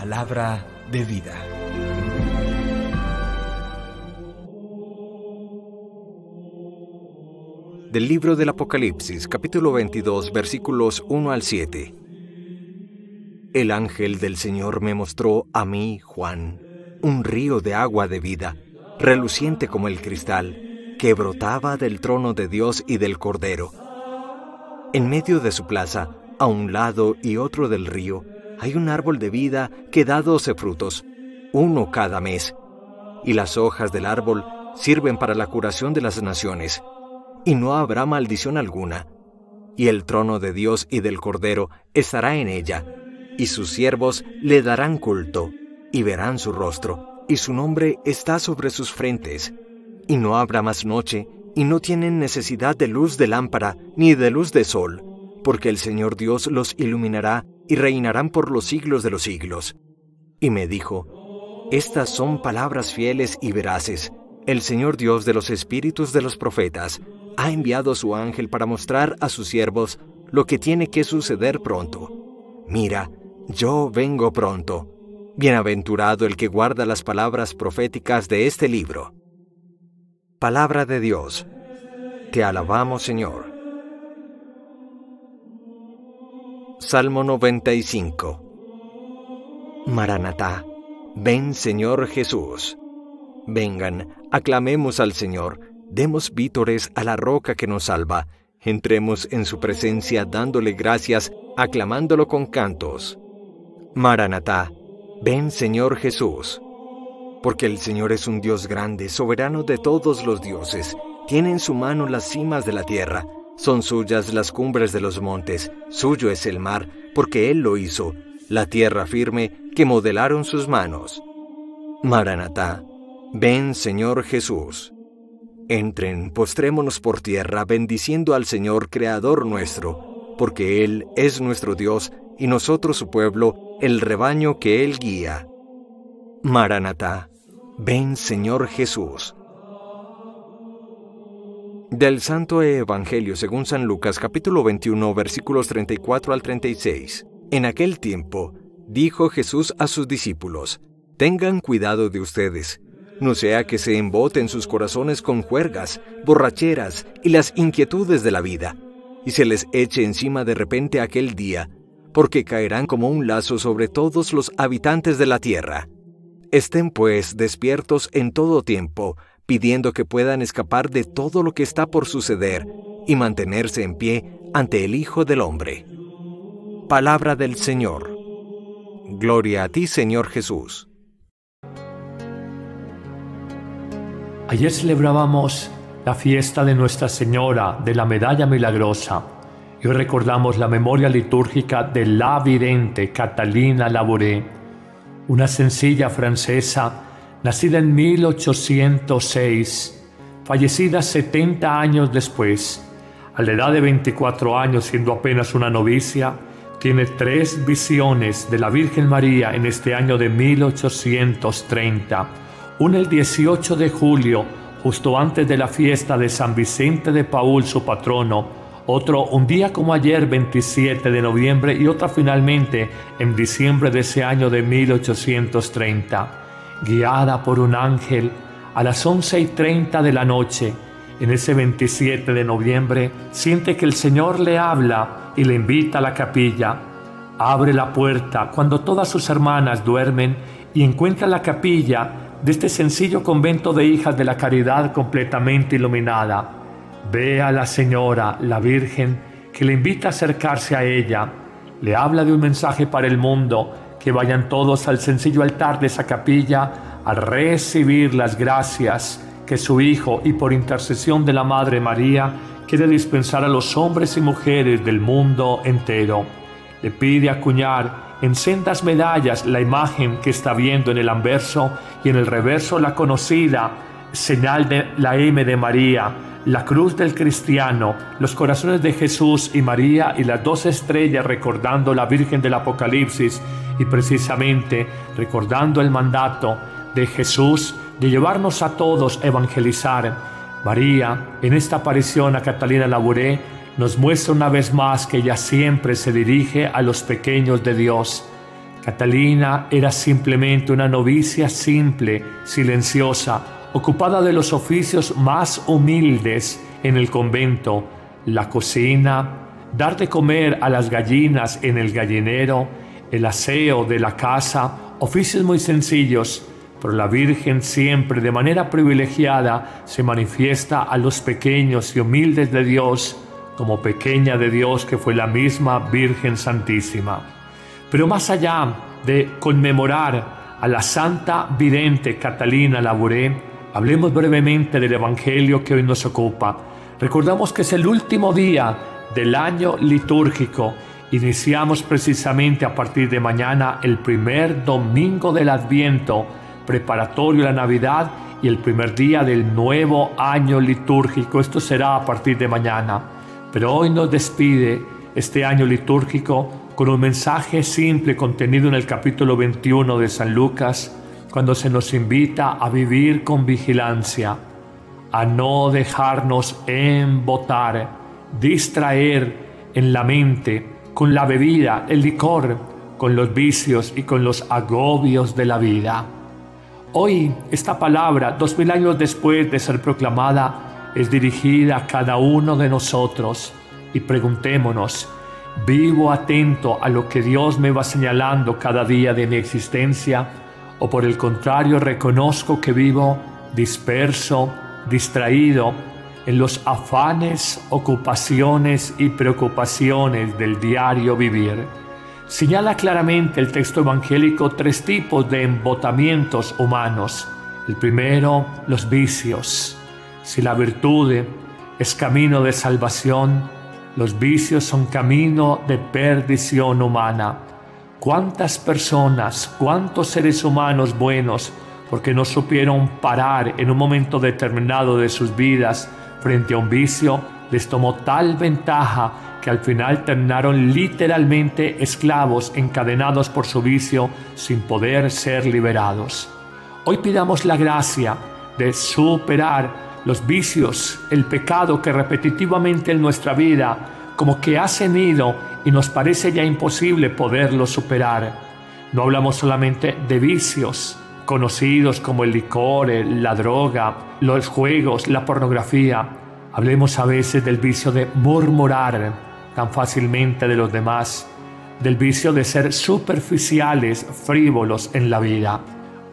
Palabra de vida. Del libro del Apocalipsis, capítulo 22, versículos 1 al 7. El ángel del Señor me mostró a mí, Juan, un río de agua de vida, reluciente como el cristal, que brotaba del trono de Dios y del Cordero. En medio de su plaza, a un lado y otro del río, hay un árbol de vida que da doce frutos, uno cada mes, y las hojas del árbol sirven para la curación de las naciones, y no habrá maldición alguna, y el trono de Dios y del Cordero estará en ella, y sus siervos le darán culto, y verán su rostro, y su nombre está sobre sus frentes, y no habrá más noche, y no tienen necesidad de luz de lámpara, ni de luz de sol, porque el Señor Dios los iluminará y reinarán por los siglos de los siglos. Y me dijo, Estas son palabras fieles y veraces. El Señor Dios de los espíritus de los profetas ha enviado su ángel para mostrar a sus siervos lo que tiene que suceder pronto. Mira, yo vengo pronto. Bienaventurado el que guarda las palabras proféticas de este libro. Palabra de Dios. Te alabamos, Señor. Salmo 95 Maranatá, ven Señor Jesús. Vengan, aclamemos al Señor, demos vítores a la roca que nos salva, entremos en su presencia dándole gracias, aclamándolo con cantos. Maranatá, ven Señor Jesús. Porque el Señor es un Dios grande, soberano de todos los dioses, tiene en su mano las cimas de la tierra, son suyas las cumbres de los montes, suyo es el mar, porque Él lo hizo, la tierra firme que modelaron sus manos. Maranatá, ven Señor Jesús. Entren, postrémonos por tierra, bendiciendo al Señor Creador nuestro, porque Él es nuestro Dios y nosotros su pueblo, el rebaño que Él guía. Maranatá, ven Señor Jesús. Del Santo Evangelio según San Lucas capítulo 21 versículos 34 al 36. En aquel tiempo, dijo Jesús a sus discípulos, Tengan cuidado de ustedes, no sea que se emboten sus corazones con juergas, borracheras y las inquietudes de la vida, y se les eche encima de repente aquel día, porque caerán como un lazo sobre todos los habitantes de la tierra. Estén pues despiertos en todo tiempo, pidiendo que puedan escapar de todo lo que está por suceder y mantenerse en pie ante el Hijo del Hombre. Palabra del Señor. Gloria a ti, Señor Jesús. Ayer celebrábamos la fiesta de Nuestra Señora de la Medalla Milagrosa y recordamos la memoria litúrgica de la vidente Catalina Labouré, una sencilla francesa nacida en 1806, fallecida 70 años después, a la edad de 24 años siendo apenas una novicia, tiene tres visiones de la Virgen María en este año de 1830. Una el 18 de julio, justo antes de la fiesta de San Vicente de Paul, su patrono, otro un día como ayer, 27 de noviembre, y otra finalmente en diciembre de ese año de 1830 guiada por un ángel, a las once y treinta de la noche, en ese 27 de noviembre, siente que el Señor le habla y le invita a la capilla. Abre la puerta cuando todas sus hermanas duermen y encuentra la capilla de este sencillo convento de hijas de la caridad completamente iluminada. Ve a la Señora, la Virgen, que le invita a acercarse a ella. Le habla de un mensaje para el mundo que vayan todos al sencillo altar de esa capilla a recibir las gracias que su Hijo y por intercesión de la Madre María quiere dispensar a los hombres y mujeres del mundo entero. Le pide acuñar en sendas medallas la imagen que está viendo en el anverso y en el reverso la conocida señal de la M de María, la cruz del cristiano, los corazones de Jesús y María y las dos estrellas recordando la Virgen del Apocalipsis y precisamente recordando el mandato de Jesús de llevarnos a todos a evangelizar. María, en esta aparición a Catalina Labouré, nos muestra una vez más que ella siempre se dirige a los pequeños de Dios. Catalina era simplemente una novicia simple, silenciosa, ocupada de los oficios más humildes en el convento, la cocina, dar de comer a las gallinas en el gallinero, el aseo de la casa, oficios muy sencillos, pero la Virgen siempre de manera privilegiada se manifiesta a los pequeños y humildes de Dios como pequeña de Dios que fue la misma Virgen Santísima. Pero más allá de conmemorar a la santa vidente Catalina Labouré, hablemos brevemente del Evangelio que hoy nos ocupa. Recordamos que es el último día del año litúrgico. Iniciamos precisamente a partir de mañana el primer domingo del Adviento, preparatorio a la Navidad y el primer día del nuevo año litúrgico. Esto será a partir de mañana. Pero hoy nos despide este año litúrgico con un mensaje simple contenido en el capítulo 21 de San Lucas, cuando se nos invita a vivir con vigilancia, a no dejarnos embotar, distraer en la mente con la bebida, el licor, con los vicios y con los agobios de la vida. Hoy esta palabra, dos mil años después de ser proclamada, es dirigida a cada uno de nosotros y preguntémonos, ¿vivo atento a lo que Dios me va señalando cada día de mi existencia? ¿O por el contrario reconozco que vivo disperso, distraído en los afanes, ocupaciones y preocupaciones del diario vivir? Señala claramente el texto evangélico tres tipos de embotamientos humanos. El primero, los vicios. Si la virtud es camino de salvación, los vicios son camino de perdición humana. ¿Cuántas personas, cuántos seres humanos buenos, porque no supieron parar en un momento determinado de sus vidas frente a un vicio, les tomó tal ventaja que al final terminaron literalmente esclavos encadenados por su vicio sin poder ser liberados. Hoy pidamos la gracia de superar los vicios, el pecado que repetitivamente en nuestra vida como que ha cenido y nos parece ya imposible poderlo superar. No hablamos solamente de vicios conocidos como el licor, la droga, los juegos, la pornografía. Hablemos a veces del vicio de murmurar, tan fácilmente de los demás, del vicio de ser superficiales, frívolos en la vida.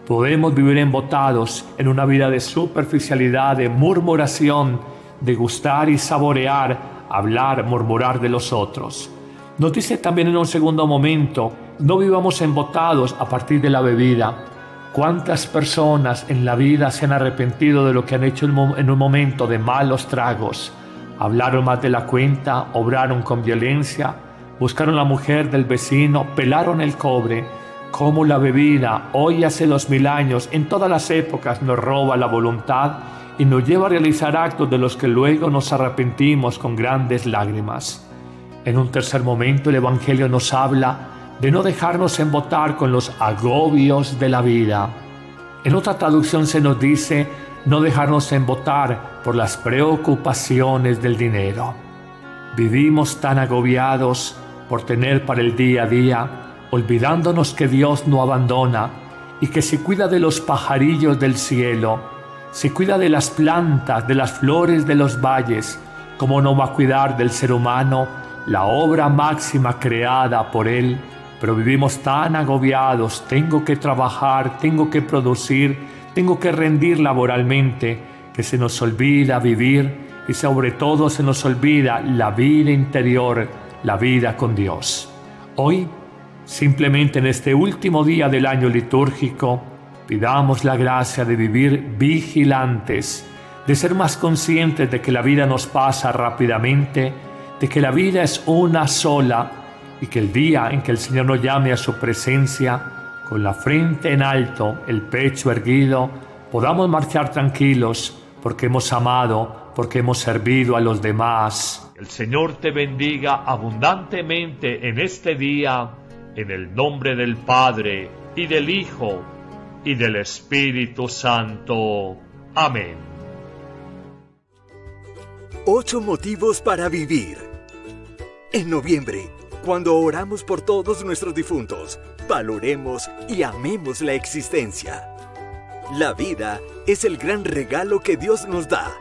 Podemos vivir embotados en una vida de superficialidad, de murmuración, de gustar y saborear, hablar, murmurar de los otros. Nos dice también en un segundo momento, no vivamos embotados a partir de la bebida. ¿Cuántas personas en la vida se han arrepentido de lo que han hecho en un momento de malos tragos? Hablaron más de la cuenta, obraron con violencia, buscaron la mujer del vecino, pelaron el cobre. Como la bebida, hoy hace dos mil años, en todas las épocas nos roba la voluntad y nos lleva a realizar actos de los que luego nos arrepentimos con grandes lágrimas. En un tercer momento el Evangelio nos habla de no dejarnos embotar con los agobios de la vida. En otra traducción se nos dice no dejarnos embotar por las preocupaciones del dinero. Vivimos tan agobiados por tener para el día a día, olvidándonos que Dios no abandona y que se cuida de los pajarillos del cielo, se cuida de las plantas, de las flores de los valles, como no va a cuidar del ser humano, la obra máxima creada por Él, pero vivimos tan agobiados, tengo que trabajar, tengo que producir, tengo que rendir laboralmente, que se nos olvida vivir y sobre todo se nos olvida la vida interior, la vida con Dios. Hoy, simplemente en este último día del año litúrgico, pidamos la gracia de vivir vigilantes, de ser más conscientes de que la vida nos pasa rápidamente, de que la vida es una sola y que el día en que el Señor nos llame a su presencia, con la frente en alto, el pecho erguido, podamos marchar tranquilos porque hemos amado, porque hemos servido a los demás. El Señor te bendiga abundantemente en este día, en el nombre del Padre, y del Hijo, y del Espíritu Santo. Amén. Ocho motivos para vivir. En noviembre Cuando oramos por todos nuestros difuntos, valoremos y amemos la existencia. La vida es el gran regalo que Dios nos da.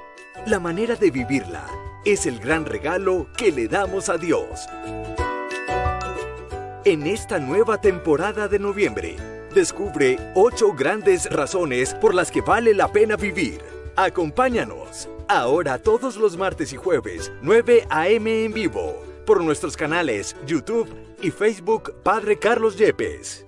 La manera de vivirla es el gran regalo que le damos a Dios. En esta nueva temporada de noviembre, descubre ocho grandes razones por las que vale la pena vivir. Acompáñanos. Ahora todos los martes y jueves, 9 a.m. en vivo por nuestros canales YouTube y Facebook Padre Carlos Yepes.